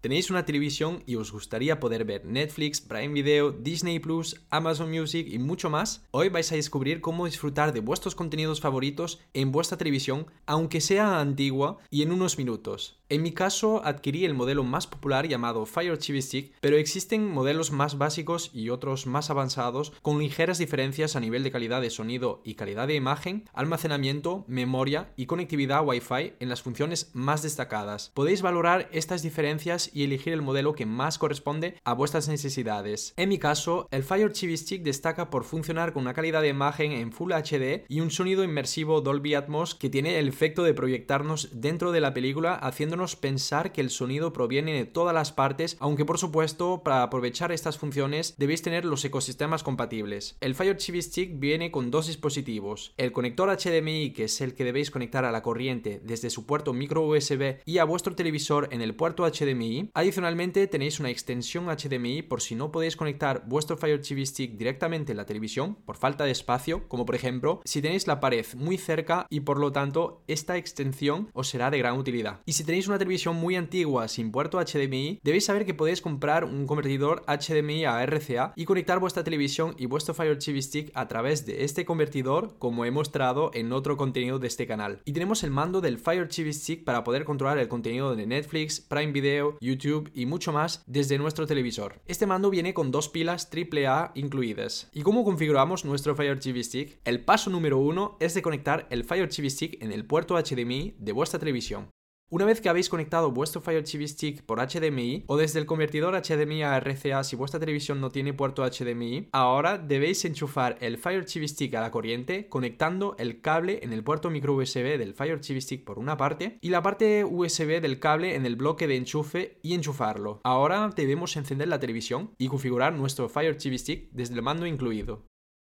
Tenéis una televisión y os gustaría poder ver Netflix, Prime Video, Disney Plus, Amazon Music y mucho más. Hoy vais a descubrir cómo disfrutar de vuestros contenidos favoritos en vuestra televisión, aunque sea antigua, y en unos minutos. En mi caso adquirí el modelo más popular llamado Fire TV Stick, pero existen modelos más básicos y otros más avanzados con ligeras diferencias a nivel de calidad de sonido y calidad de imagen, almacenamiento, memoria y conectividad Wi-Fi en las funciones más destacadas. Podéis valorar estas diferencias y elegir el modelo que más corresponde a vuestras necesidades. En mi caso, el Fire TV Stick destaca por funcionar con una calidad de imagen en Full HD y un sonido inmersivo Dolby Atmos que tiene el efecto de proyectarnos dentro de la película haciendo pensar que el sonido proviene de todas las partes, aunque por supuesto para aprovechar estas funciones debéis tener los ecosistemas compatibles. El Fire TV Stick viene con dos dispositivos, el conector HDMI que es el que debéis conectar a la corriente desde su puerto micro USB y a vuestro televisor en el puerto HDMI. Adicionalmente tenéis una extensión HDMI por si no podéis conectar vuestro Fire TV Stick directamente en la televisión por falta de espacio, como por ejemplo si tenéis la pared muy cerca y por lo tanto esta extensión os será de gran utilidad. Y si tenéis una televisión muy antigua sin puerto HDMI, debéis saber que podéis comprar un convertidor HDMI a RCA y conectar vuestra televisión y vuestro Fire TV Stick a través de este convertidor, como he mostrado en otro contenido de este canal. Y tenemos el mando del Fire TV Stick para poder controlar el contenido de Netflix, Prime Video, YouTube y mucho más desde nuestro televisor. Este mando viene con dos pilas AAA incluidas. ¿Y cómo configuramos nuestro Fire TV Stick? El paso número uno es de conectar el Fire TV Stick en el puerto HDMI de vuestra televisión. Una vez que habéis conectado vuestro Fire TV Stick por HDMI o desde el convertidor HDMI a RCA si vuestra televisión no tiene puerto HDMI, ahora debéis enchufar el Fire TV Stick a la corriente conectando el cable en el puerto micro USB del Fire TV Stick por una parte y la parte USB del cable en el bloque de enchufe y enchufarlo. Ahora debemos encender la televisión y configurar nuestro Fire TV Stick desde el mando incluido.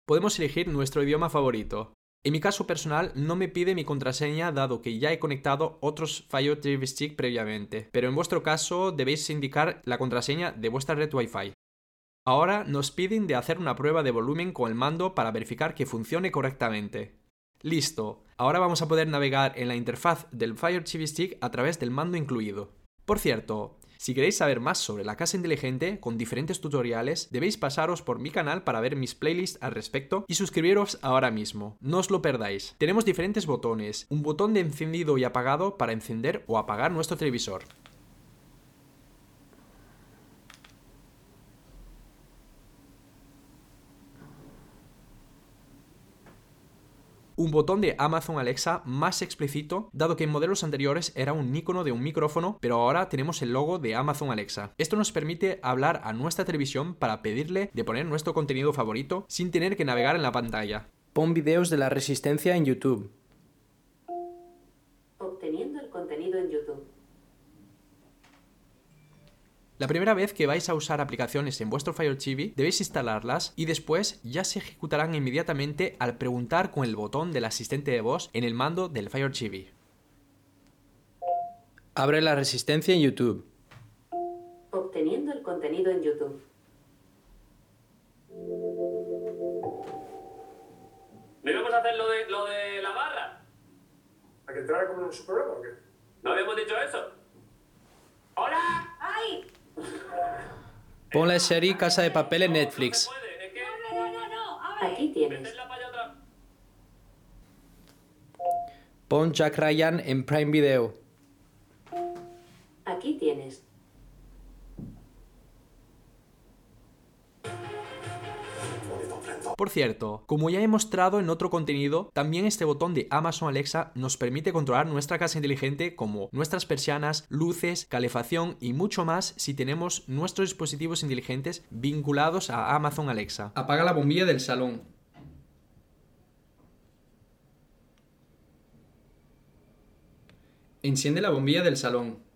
Podemos elegir nuestro idioma favorito. En mi caso personal no me pide mi contraseña dado que ya he conectado otros Fire TV Stick previamente, pero en vuestro caso debéis indicar la contraseña de vuestra red Wi-Fi. Ahora nos piden de hacer una prueba de volumen con el mando para verificar que funcione correctamente. Listo, ahora vamos a poder navegar en la interfaz del Fire TV Stick a través del mando incluido. Por cierto, si queréis saber más sobre la casa inteligente con diferentes tutoriales, debéis pasaros por mi canal para ver mis playlists al respecto y suscribiros ahora mismo. No os lo perdáis. Tenemos diferentes botones, un botón de encendido y apagado para encender o apagar nuestro televisor. Un botón de Amazon Alexa más explícito, dado que en modelos anteriores era un icono de un micrófono, pero ahora tenemos el logo de Amazon Alexa. Esto nos permite hablar a nuestra televisión para pedirle de poner nuestro contenido favorito sin tener que navegar en la pantalla. Pon videos de la resistencia en YouTube. La primera vez que vais a usar aplicaciones en vuestro Fire TV, debéis instalarlas y después ya se ejecutarán inmediatamente al preguntar con el botón del asistente de voz en el mando del Fire TV. Abre la resistencia en YouTube. Obteniendo el contenido en YouTube. ¿No íbamos a hacer lo de, lo de la barra? ¿A que entrara como en un programa o qué? ¿No habíamos dicho eso? Pon la serie Casa de Papel en Netflix. No se puede, es que... No, no, no, no. Aquí tienes. Pon Jack Ryan en Prime Video. Aquí tienes. Por cierto, como ya he mostrado en otro contenido, también este botón de Amazon Alexa nos permite controlar nuestra casa inteligente como nuestras persianas, luces, calefacción y mucho más si tenemos nuestros dispositivos inteligentes vinculados a Amazon Alexa. Apaga la bombilla del salón. Enciende la bombilla del salón.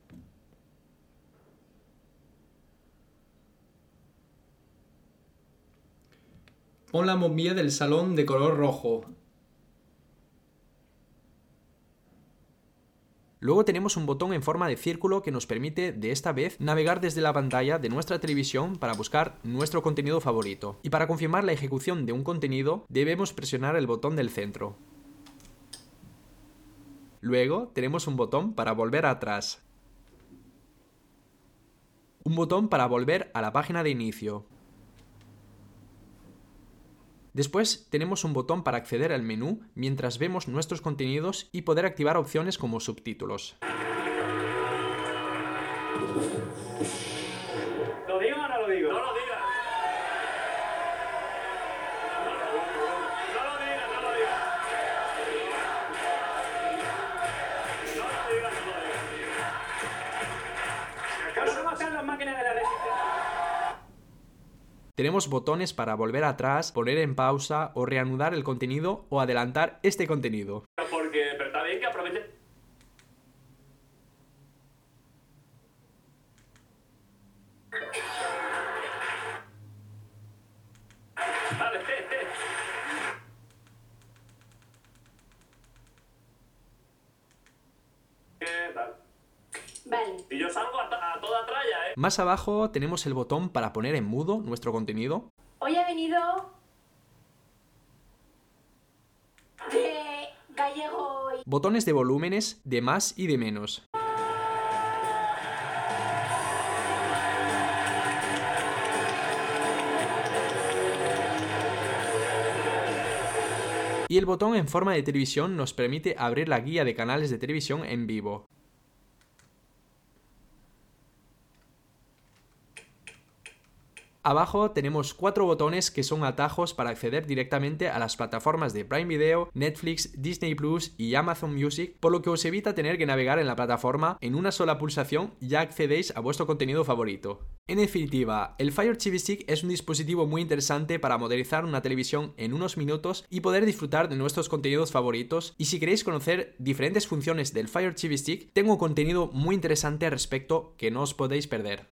Pon la bombilla del salón de color rojo. Luego tenemos un botón en forma de círculo que nos permite de esta vez navegar desde la pantalla de nuestra televisión para buscar nuestro contenido favorito. Y para confirmar la ejecución de un contenido debemos presionar el botón del centro. Luego tenemos un botón para volver atrás. un botón para volver a la página de inicio. Después tenemos un botón para acceder al menú mientras vemos nuestros contenidos y poder activar opciones como subtítulos. ¿Lo digo o no lo digo? No lo digas. No lo digas, no lo digas. No lo digas, no lo digas. ¿Cómo están las máquinas de la resistencia? Tenemos botones para volver atrás, poner en pausa o reanudar el contenido o adelantar este contenido. Porque, pero está bien que aproveche. Vale. ¿Qué tal? Vale. Y yo salgo a, a toda tralla, ¿eh? Más abajo tenemos el botón para poner en mudo nuestro contenido. Hoy ha venido de gallego y Botones de volúmenes de más y de menos. Y el botón en forma de televisión nos permite abrir la guía de canales de televisión en vivo. Abajo tenemos cuatro botones que son atajos para acceder directamente a las plataformas de Prime Video, Netflix, Disney Plus y Amazon Music, por lo que os evita tener que navegar en la plataforma en una sola pulsación ya accedéis a vuestro contenido favorito. En definitiva, el Fire TV Stick es un dispositivo muy interesante para modernizar una televisión en unos minutos y poder disfrutar de nuestros contenidos favoritos. Y si queréis conocer diferentes funciones del Fire TV Stick, tengo contenido muy interesante al respecto que no os podéis perder.